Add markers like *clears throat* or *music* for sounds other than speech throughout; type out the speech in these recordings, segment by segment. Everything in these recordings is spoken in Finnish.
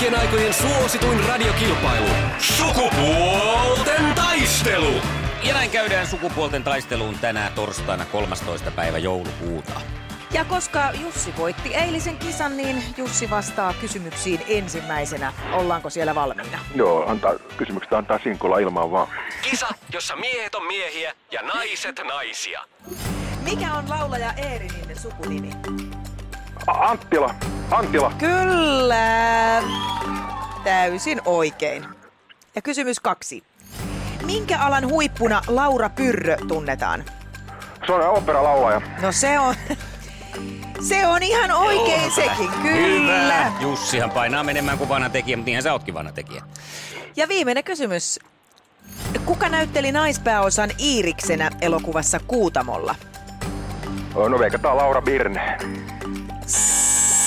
kaikkien aikojen suosituin radiokilpailu. Sukupuolten taistelu. Ja näin käydään sukupuolten taisteluun tänään torstaina 13. päivä joulukuuta. Ja koska Jussi voitti eilisen kisan, niin Jussi vastaa kysymyksiin ensimmäisenä. Ollaanko siellä valmiina? Joo, antaa, kysymykset antaa sinkulla ilmaan vaan. Kisa, jossa miehet on miehiä ja naiset naisia. Mikä on laulaja Eerinin sukunimi? Anttila, Antila, Kyllä. Täysin oikein. Ja kysymys kaksi. Minkä alan huippuna Laura Pyrrö tunnetaan? se on operalaulaja. No se on... Se on ihan oikein sekin, kyllä. Hyvä. Jussihan painaa menemään kuin vanha tekijä, mutta niinhän sä ootkin vanha tekijä. Ja viimeinen kysymys. Kuka näytteli naispääosan Iiriksenä elokuvassa Kuutamolla? No veikataan Laura Birne.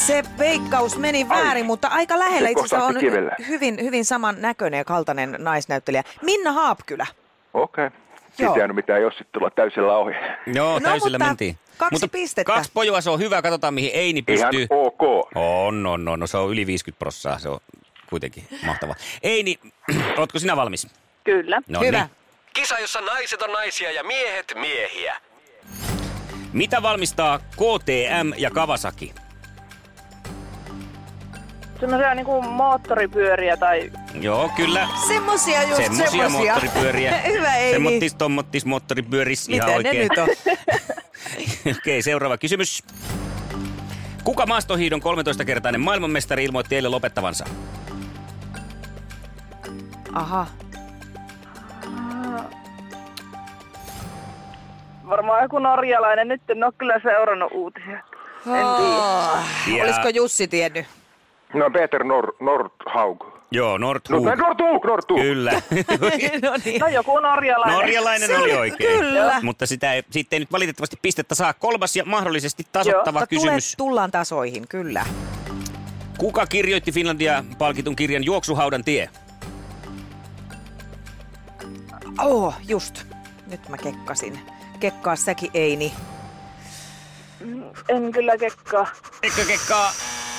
Se veikkaus meni väärin, mutta aika lähellä Se itse asiassa on kivelle. hyvin, hyvin saman näköinen ja kaltainen naisnäyttelijä. Minna Haapkylä. Okei. Okay. Siitä Joo. ei jäänyt mitään, jos sitten tulla täysillä ohi. Joo, No, täysillä mutta mentiin. kaksi mutta pistettä. Kaksi pojua, se on hyvä. Katsotaan, mihin Eini Ihan pystyy. ok. On, on, on. No, se on yli 50 prossaa. Se on kuitenkin mahtava. Eini, *clears throat* ootko sinä valmis? Kyllä. No Hyvä. Niin. Kisa, jossa naiset on naisia ja miehet miehiä. Mitä valmistaa KTM ja Kawasaki? Semmoisia niinku moottoripyöriä tai... Joo, kyllä. Semmosia just Semmosia semmosia. moottoripyöriä. *laughs* Hyvä Eini. Semmottis, tommottis, moottoripyöris. Mitä Ihan ne oikein. nyt on? *laughs* Okei, seuraava kysymys. Kuka maastohiidon 13-kertainen maailmanmestari ilmoitti eilen lopettavansa? Aha. Varmaan joku norjalainen. Nyt en ole kyllä seurannut uutisia. En Oh. Ja- Olisiko Jussi tiennyt? No Peter Nor- Nordhaug. Joo, No, Nordhug. Nordhug, Nordhug. Kyllä. *laughs* no niin. No joku norjalainen. Norjalainen Se oli oli- oikein. kyllä. Mutta sitä ei, siitä ei nyt valitettavasti pistettä saa. Kolmas ja mahdollisesti tasottava tulee, kysymys. tullaan tasoihin, kyllä. Kuka kirjoitti Finlandia palkitun kirjan Juoksuhaudan tie? Oh, just. Nyt mä kekkasin. Kekkaa säkin, Eini. En kyllä kekkaa. Eikö kekkaa?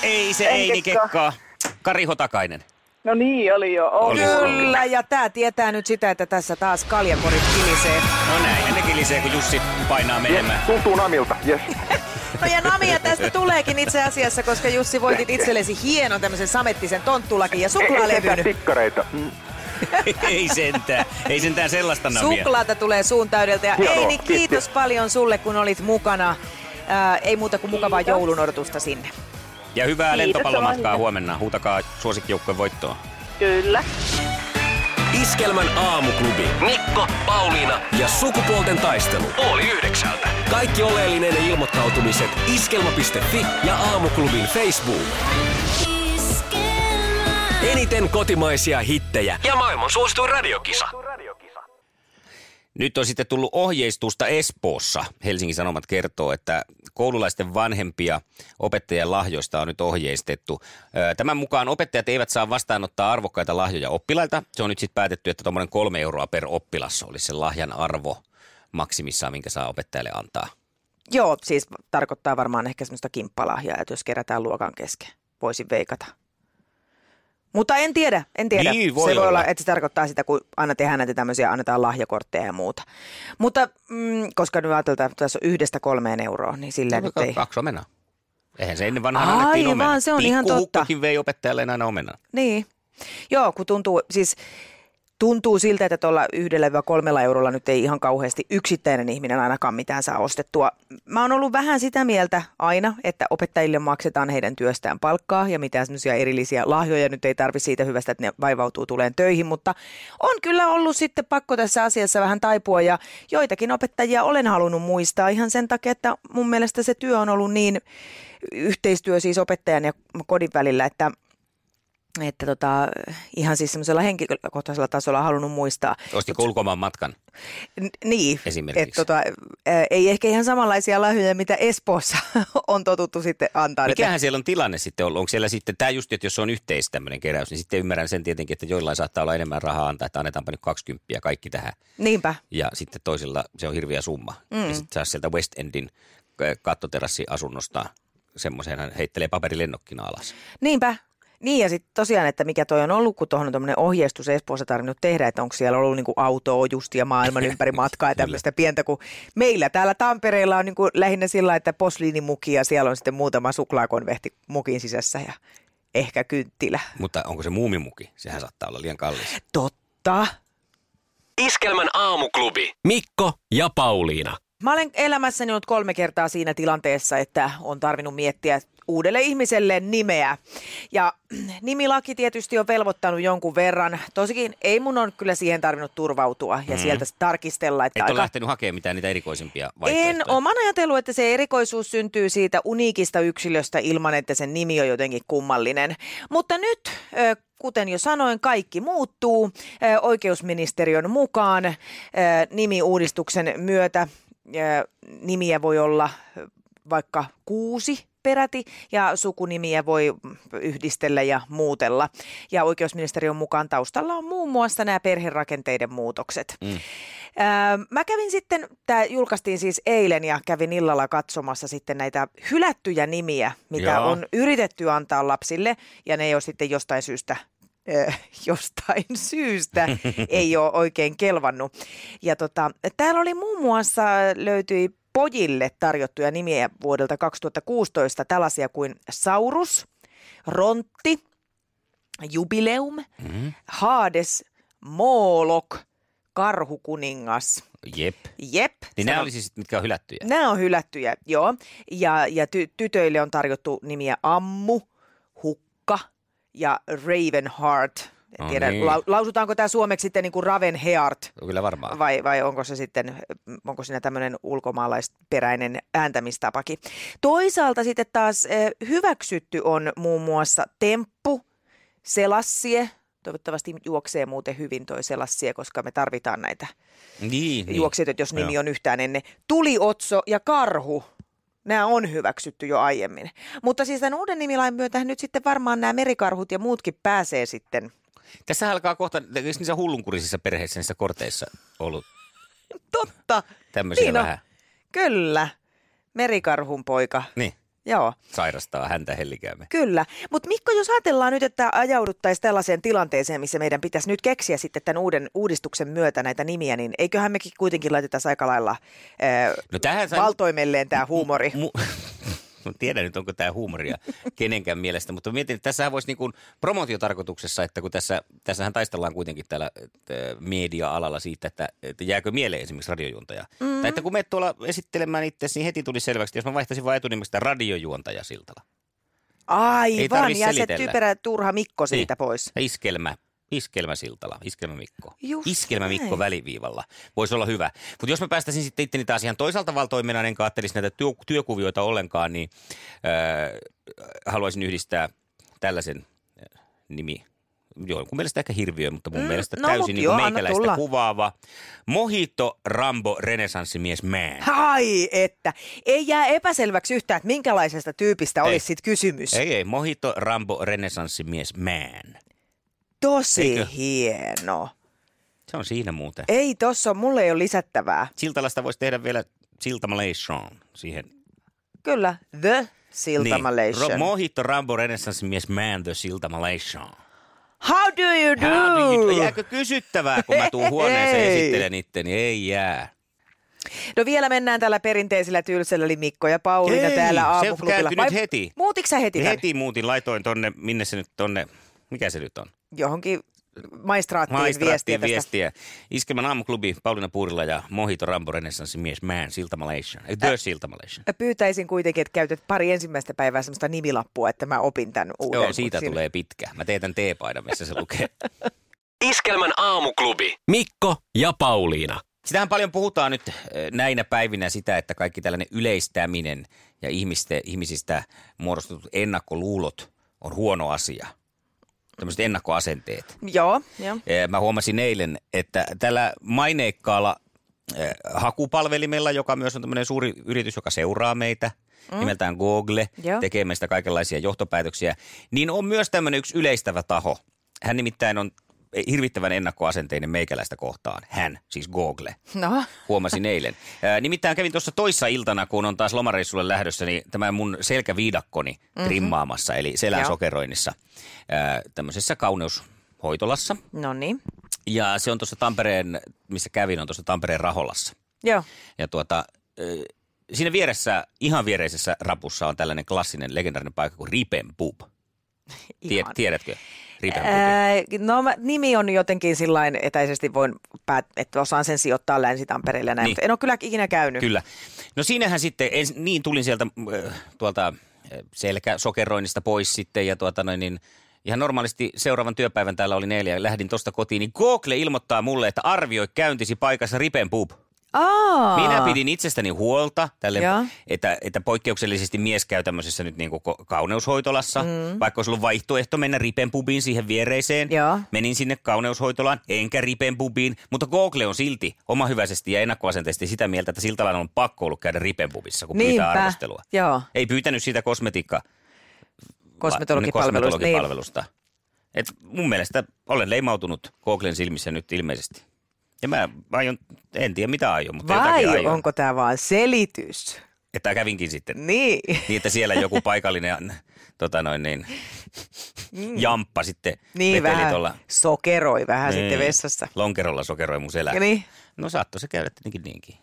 Ei se Eini kekkaa. kekkaa. Kari Hotakainen. No niin, oli jo. Oli. Oli. Kyllä, ja tää tietää nyt sitä, että tässä taas kaljakorit kilisee. No näin, ne kilisee, kun Jussi painaa menemään. Yes, tuntuu namilta, yes. *laughs* No ja Namia tästä tuleekin itse asiassa, koska Jussi voitit itsellesi hienon tämmöisen samettisen tonttulakin ja Ei, ei suklaalevyn. tikkareita. Mm. *laughs* ei sentään, ei sentään sellaista namia. Suklaata tulee suun täydeltä. Ja Hienoa, Eini, kiitos. kiitos paljon sulle, kun olit mukana. Ää, ei muuta kuin mukavaa joulun odotusta sinne. Ja hyvää Kiitos, lentopallomatkaa huomenna. Huutakaa suosikkijoukkojen voittoa. Kyllä. Iskelmän aamuklubi. Mikko, Pauliina ja sukupuolten taistelu. Oli yhdeksältä. Kaikki oleellinen ilmoittautumiset iskelma.fi ja aamuklubin Facebook. Eniten kotimaisia hittejä ja maailman suosituin radiokisa. Nyt on sitten tullut ohjeistusta Espoossa. Helsingin Sanomat kertoo, että koululaisten vanhempia opettajien lahjoista on nyt ohjeistettu. Tämän mukaan opettajat eivät saa vastaanottaa arvokkaita lahjoja oppilailta. Se on nyt sitten päätetty, että tuommoinen kolme euroa per oppilas olisi se lahjan arvo maksimissaan, minkä saa opettajalle antaa. Joo, siis tarkoittaa varmaan ehkä semmoista kimppalahjaa, että jos kerätään luokan kesken, voisin veikata. Mutta en tiedä, en tiedä. Niin, voi se voi olla, olla. että se tarkoittaa sitä, kun aina tehdään näitä tämmöisiä, annetaan lahjakortteja ja muuta. Mutta mm, koska nyt ajatellaan, että tässä on yhdestä kolmeen euroa, niin sillä nyt ei. Kaksi omenaa. Eihän se ennen vanhaan Aivan, annettiin omena. se on ihan totta. Vei opettajalle aina omenaa. Niin. Joo, kun tuntuu, siis tuntuu siltä, että tuolla yhdellä vai kolmella eurolla nyt ei ihan kauheasti yksittäinen ihminen ainakaan mitään saa ostettua. Mä oon ollut vähän sitä mieltä aina, että opettajille maksetaan heidän työstään palkkaa ja mitään semmoisia erillisiä lahjoja nyt ei tarvi siitä hyvästä, että ne vaivautuu tuleen töihin, mutta on kyllä ollut sitten pakko tässä asiassa vähän taipua ja joitakin opettajia olen halunnut muistaa ihan sen takia, että mun mielestä se työ on ollut niin yhteistyö siis opettajan ja kodin välillä, että että tota, ihan siis semmoisella henkilökohtaisella tasolla halunnut muistaa. Ostiko ulkomaan matkan? N- niin, Esimerkiksi. että tota, ei ehkä ihan samanlaisia lahjoja, mitä Espoossa *laughs* on totuttu sitten antaa. Mikähän siellä on tilanne sitten ollut? Onko siellä sitten, tämä just, että jos on yhteis tämmöinen keräys, niin sitten ymmärrän sen tietenkin, että joillain saattaa olla enemmän rahaa antaa, että annetaanpa nyt 20 kaikki tähän. Niinpä. Ja sitten toisilla se on hirviä summa. Mm. Ja sitten saa sieltä West Endin äh, kattoterassi-asunnosta semmoisen, hän heittelee paperilennokkina alas. Niinpä. Niin ja sitten tosiaan, että mikä toi on ollut, kun tuohon on tämmöinen ohjeistus Espoossa tarvinnut tehdä, että onko siellä ollut niinku autoa just ja maailman *laughs* ympäri matkaa ja tämmöistä pientä, kun meillä täällä Tampereella on niinku lähinnä sillä, että posliinimuki ja siellä on sitten muutama suklaakonvehti mukin sisässä ja ehkä kynttilä. Mutta onko se muumimuki? Sehän saattaa olla liian kallis. Totta. Iskelmän aamuklubi. Mikko ja Pauliina. Mä olen elämässäni ollut kolme kertaa siinä tilanteessa, että on tarvinnut miettiä uudelle ihmiselle nimeä. Ja *clears throat* nimilaki tietysti on velvoittanut jonkun verran. Tosikin ei mun on kyllä siihen tarvinnut turvautua ja mm. sieltä tarkistella. Että Et ole aika... lähtenyt hakemaan mitään niitä erikoisempia vaihtoehtoja. En oman ajatellut, että se erikoisuus syntyy siitä uniikista yksilöstä ilman, että sen nimi on jotenkin kummallinen. Mutta nyt, ö, kuten jo sanoin, kaikki muuttuu oikeusministeriön mukaan nimiuudistuksen myötä. Nimiä voi olla vaikka kuusi peräti ja sukunimiä voi yhdistellä ja muutella. Ja oikeusministeriön mukaan taustalla on muun muassa nämä perherakenteiden muutokset. Mm. Mä kävin sitten, tämä julkaistiin siis eilen ja kävin illalla katsomassa sitten näitä hylättyjä nimiä, mitä Joo. on yritetty antaa lapsille ja ne ei ole sitten jostain syystä ö, *laughs* jostain syystä *laughs* ei ole oikein kelvannut. Ja tota, täällä oli muun muassa löytyi pojille tarjottuja nimiä vuodelta 2016 tällaisia kuin Saurus, Rontti, Jubileum, mm-hmm. Hades, Moolok, Karhukuningas. Jep. Jep. Niin nämä sano- oli siis, mitkä on hylättyjä. Nämä on hylättyjä, joo. Ja, ja ty- tytöille on tarjottu nimiä Ammu, Hukka ja Ravenheart. En No tiedä, niin. lau- lausutaanko tämä suomeksi sitten niin kuin Ravenheart Kyllä varmaan. vai, vai onko se sitten, onko siinä tämmöinen ulkomaalaisperäinen ääntämistapakin. Toisaalta sitten taas eh, hyväksytty on muun muassa Temppu, Selassie, toivottavasti juoksee muuten hyvin toi Selassie, koska me tarvitaan näitä Niin, niin. juoksijoita, jos nimi Joo. on yhtään ennen. Tuliotso ja Karhu, nämä on hyväksytty jo aiemmin. Mutta siis tämän uuden nimilain myötä nyt sitten varmaan nämä merikarhut ja muutkin pääsee sitten. Tässä alkaa kohta, eikö niissä hullunkurisissa perheissä, niissä korteissa ollut Totta, tämmöisiä Niin on. vähän. kyllä. Merikarhun poika. Niin, Joo, sairastaa häntä hellikäämme. kyllä. Mutta Mikko, jos ajatellaan nyt, että ajauduttaisiin tällaiseen tilanteeseen, missä meidän pitäisi nyt keksiä sitten tämän uuden uudistuksen myötä näitä nimiä, niin eiköhän mekin kuitenkin laiteta aika lailla ää, No tähän sai- valtoimelleen tämä huumori. Mu- Mä tiedän nyt, onko tämä huumoria *laughs* kenenkään mielestä, mutta mietin, että tässähän voisi niin kuin promotiotarkoituksessa, että kun tässä, tässähän taistellaan kuitenkin täällä media-alalla siitä, että, että jääkö mieleen esimerkiksi radiojuontaja. Mm. Tai että kun menet tuolla esittelemään itse, niin heti tuli selväksi, että jos mä vaihtaisin vain etunimestä radiojuontaja Siltala. Aivan, ja se typerä turha Mikko siitä Niin. pois. Iskelmä. Iskelmä Siltala, Iskelmä Mikko. Just Iskelmä Mikko näin. väliviivalla. Voisi olla hyvä. Mutta jos mä päästäisin sitten itteni taas ihan toisaalta valtoimena, en kaattelisi näitä työ, työkuvioita ollenkaan, niin äh, haluaisin yhdistää tällaisen äh, nimi. Jonkun mielestä ehkä hirviö, mutta mun Mm, mielestä no täysin niin joo, meikäläistä tulla. kuvaava. Mojito Rambo renesanssimies man. Ai että, ei jää epäselväksi yhtään, että minkälaisesta tyypistä Ei. olisi sit kysymys. Ei, ei, Mojito Rambo renesanssimies man. Tosi Eikö? hieno. Se on siinä muuten. Ei tossa, mulle ei ole lisättävää. Siltalasta voisi tehdä vielä Siltamalation siihen Kyllä, The Siltamalation. Niin. Mojito Rambo Renaissance-mies Man the Siltamalation. How do you do? How do you do? Jääkö kysyttävää, kun mä tuun huoneeseen ja esittelen itteni? Ei jää. No vielä mennään tällä perinteisellä tylsällä, eli Mikko ja Pauliina Ei, täällä se aamuklubilla. kääntyi nyt heti. Muutitko sä heti, Niin heti muutin, laitoin tonne, minne se nyt tonne, mikä se nyt on? Johonkin maistraattiin, viestiä Maistraattiin tästä. viestiä. Iskelmän aamuklubi, Pauliina Puurila ja Mojito Rambo Renaissance-mies Man Siltamalation. The Siltamalation. Mä pyytäisin kuitenkin, että käytät pari ensimmäistä päivää semmoista nimilappua, että mä opin tämän uuden. Joo, siitä siinä- tulee pitkä. Mä teen tämän teepaidan, missä se lukee. *laughs* Iskelmän aamuklubi. Mikko ja Pauliina. Sitähän paljon puhutaan nyt eh, näinä päivinä sitä, että kaikki tällainen yleistäminen ja ihmiste, ihmisistä muodostutut ennakkoluulot on huono asia. Tämmöiset ennakkoasenteet. Joo, joo. Eh, Mä huomasin eilen, että tällä maineikkaalla eh, hakupalvelimella, joka myös on tämmöinen suuri yritys, joka seuraa meitä, mm. nimeltään Google, Joo. tekee meistä kaikenlaisia johtopäätöksiä, niin on myös tämmöinen yksi yleistävä taho. Hän nimittäin on hirvittävän ennakkoasenteinen meikäläistä kohtaan. Hän, siis Google. No, Huomasin eilen. Ää, nimittäin kävin tuossa toissa iltana, kun on taas lomareissulle lähdössä, niin tämä mun selkäviidakkoni mm-hmm. trimmaamassa, eli selän Joo. sokeroinnissa, ää, tämmöisessä kauneushoitolassa. no niin. Ja se on tuossa Tampereen, missä kävin, on tuossa Tampereen Raholassa. Joo. Ja tuota, siinä vieressä, ihan viereisessä rapussa on tällainen klassinen, legendaarinen paikka kuin Ripen Pub. *laughs* Tied, tiedätkö no mä, nimi on jotenkin sillain etäisesti voin, päät, että osaan sen sijoittaa Länsi-Tampereelle näin, Niin. mutta en ole kyllä ikinä käynyt. Kyllä. No siinähän sitten, ens, niin tulin sieltä äh, tuolta äh, selkäsokeroinnista pois sitten ja tuota noin niin, ihan normaalisti seuraavan työpäivän täällä oli neljä ja lähdin tuosta kotiin, niin Google ilmoittaa mulle, että arvioi käyntisi paikassa Ripen Pub. Aa. Minä pidin itsestäni huolta, tälle, Joo. että, että poikkeuksellisesti mies käy tämmöisessä nyt niin kuin kauneushoitolassa, mm. vaikka olisi ollut vaihtoehto mennä Ripen pubiin siihen viereiseen. Joo. Menin sinne kauneushoitolaan, enkä Ripen pubiin, mutta Google on silti oma hyväisesti ja ennakkoasenteisesti sitä mieltä, että siltä on pakko ollut käydä Ripen pubissa, kun pyytää Niinpä. arvostelua. Joo. Ei pyytänyt siitä kosmetiikka Kosmetologipalvelusta. Niin. kosmetologipalvelusta. Et mun mielestä olen leimautunut Googlen silmissä nyt ilmeisesti. Ja mä aion, en tiedä mitä aion, mutta Vai aion. onko tämä vaan selitys? Että kävinkin sitten Niin. niin, että siellä joku paikallinen tota noin niin, jamppa sitten Niin vähän tuolla sokeroi vähän niin, sitten vessassa. lonkerolla sokeroi mun selää. Ja niin. No saattoi se käydä tietenkin niinkin.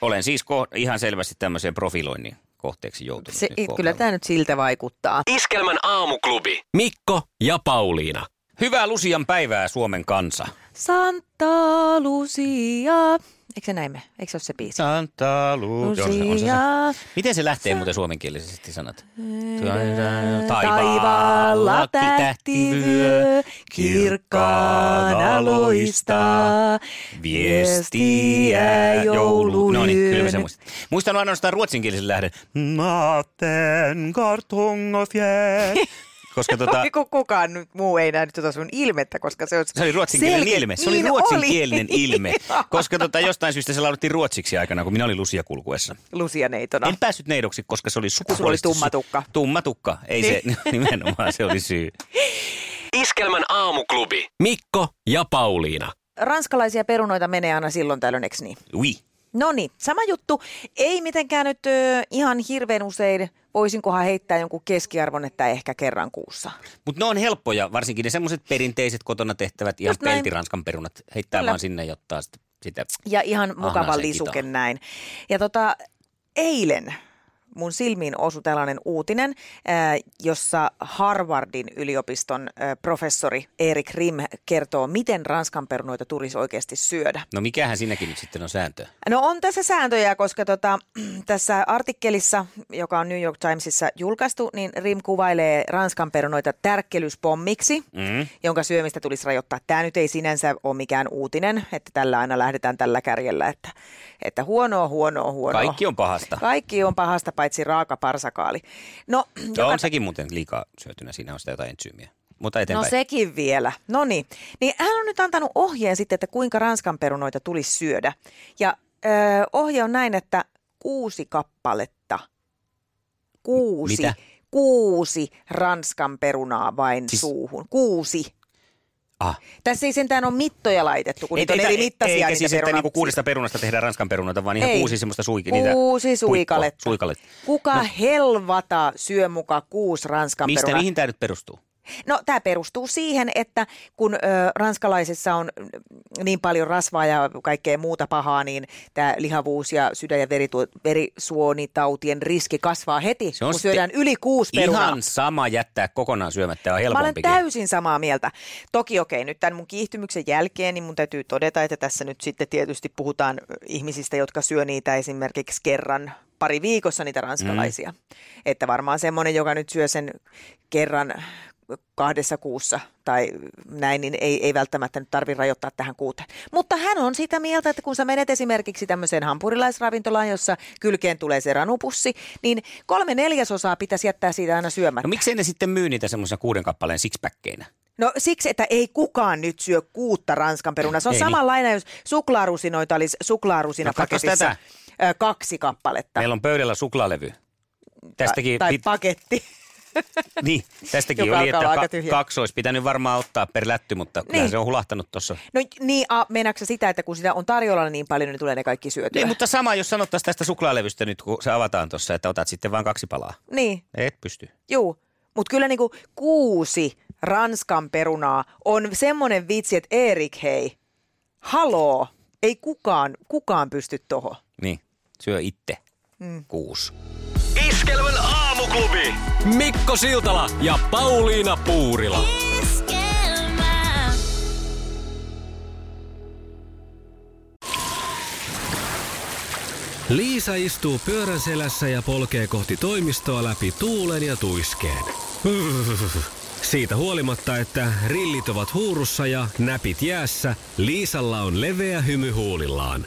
Olen siis ko- ihan selvästi tämmöiseen profiloinnin kohteeksi joutunut. Se, nyt kyllä tämä nyt siltä vaikuttaa. Iskelmän aamuklubi. Mikko ja Pauliina. Hyvää Lusian päivää Suomen kansa. Santa Lucia. Eikö se näin me? Eikö se ole se biisi? Santa. Lucia. Miten se lähtee muuten suomenkielisesti sanat? Taivaalla tähtivyö kirkkaana loistaa. Viestiä joulu. No niin, kyllä mä jouluyön. sen muistan. Muistan ainoastaan ruotsinkielisen lähden. Natten kartong och fjäll. *laughs* Koska tota, Oliko kukaan nyt muu ei nähnyt tuota sun ilmettä, koska se, olisi se oli ruotsinkielinen selkeä- ilme. Se oli Niin ruotsinkielinen oli. ilme. *laughs* Koska tota, jostain syystä se laulittiin ruotsiksi aikana, kun minä olin Lusia kulkuessa. Lucia neitona. En päässyt neidoksi, koska se oli Sulla oli sukupuolisesti... tumma tukka. Tumma tukka. Ei se, *laughs* nimenomaan se oli syy. *laughs* Iskelmän aamuklubi. Mikko ja Pauliina. Ranskalaisia perunoita menee aina silloin tällöin, eikö niin? Ui. No niin, sama juttu. Ei mitenkään nyt ö, ihan hirveän usein. Voisinkohan heittää jonkun keskiarvon, että ehkä kerran kuussa. Mutta ne on helppoja, varsinkin ne semmoiset perinteiset kotona tehtävät ihan Just näin. peltiranskan perunat. Heittää Kyllä. vaan sinne sit, sitä. Ja ihan mukava lisuke näin. Ja tota, eilen mun silmiin osui tällainen uutinen, jossa Harvardin yliopiston professori Erik Rim kertoo, miten ranskan perunoita tulisi oikeasti syödä. No mikähän siinäkin nyt sitten on sääntö? No on tässä sääntöjä, koska tota, *clears throat* tässä artikkelissa, joka on New York Timesissa julkaistu, niin Rim kuvailee ranskan perunoita tärkkelyspommiksi, Mm. jonka syömistä tulisi rajoittaa. Tämä nyt ei sinänsä ole mikään uutinen, että tällä aina lähdetään tällä kärjellä, että, että huonoa, huonoa, huonoa. Kaikki on pahasta. Kaikki on pahasta, paitsi raaka parsakaali. No, *clears throat* No joka on sekin muuten liikaa syötynä, siinä on sitä jotain entsyymiä. Mutta No sekin vielä. No niin. Niin hän on nyt antanut ohjeen sitten, että kuinka ranskan perunoita tulisi syödä. Ja ö, ohje on näin, että kuusi kappaletta. Kuusi. Mitä? Kuusi ranskan perunaa vain Siis- suuhun. Kuusi. Ah. Tässä ei sentään ole mittoja laitettu, kun niitä on eri mittaisia eikä niitä siis, että peruna- niinku kuudesta perunasta tehdään ranskan perunoita, vaan ihan Ei. kuusi semmoista suiki, niitä Kuusi suikaletta. suikaletta. Kuka no. helvata syö muka kuusi ranskan Mistä, perunaa? mihin tämä nyt perustuu? No tämä perustuu siihen, että kun ö, ranskalaisissa on mm, niin paljon rasvaa ja kaikkea muuta pahaa, niin tämä lihavuus ja sydän- ja veritu- verisuonitautien riski kasvaa heti, Se on kun syödään yli kuusi perunaa. Ihan sama jättää kokonaan syömättä, on Mä olen helpompikin. täysin samaa mieltä. Toki okei, nyt tämän mun kiihtymyksen jälkeen, niin mun täytyy todeta, että tässä nyt sitten tietysti puhutaan ihmisistä, jotka syö niitä esimerkiksi kerran pari viikossa niitä ranskalaisia. Mm. Että varmaan semmoinen, joka nyt syö sen kerran kahdessa kuussa tai näin, niin ei, ei välttämättä nyt tarvitse rajoittaa tähän kuuteen. Mutta hän on sitä mieltä, että kun sä menet esimerkiksi tämmöiseen hampurilaisravintolaan, jossa kylkeen tulee se ranupussi, niin kolme neljäsosaa pitäisi jättää siitä aina syömättä. No miksei ne sitten myy niitä semmoisena kuuden kappaleen sixpackkeinä? No siksi, että ei kukaan nyt syö kuutta ranskan perunaa. Se on Ei niin. samanlainen, jos suklaarusinoita olisi suklaarusinapaketissa No, ö, kaksi kappaletta. Meillä on pöydällä suklaalevy. Tästäkin, tai pit- paketti. *laughs* niin, tästäkin Joka oli, että ka- kaksi olisi pitänyt varmaan ottaa per lätty, mutta Niin. se on hulahtanut tuossa. No niin, a, sä sitä, että kun sitä on tarjolla niin paljon, niin tulee ne kaikki syötyä? Niin, mutta sama, jos sanottaisiin tästä suklaalevystä nyt, kun se avataan tuossa, että otat sitten vain kaksi palaa. Niin, Et pysty. juu. Mutta kyllä niinku kuusi ranskan perunaa on semmoinen vitsi, että Erik, hei, haloo, ei kukaan, kukaan pysty tohon. Niin, syö itse. Mm. Kuusi. Iskelmän aamuklubi. Mikko Siltala ja Pauliina Puurila. Liisa istuu pyörän selässä ja polkee kohti toimistoa läpi tuulen ja tuiskeen. Siitä huolimatta, että rillit ovat huurussa ja näpit jäässä, Liisalla on leveä hymy huulillaan.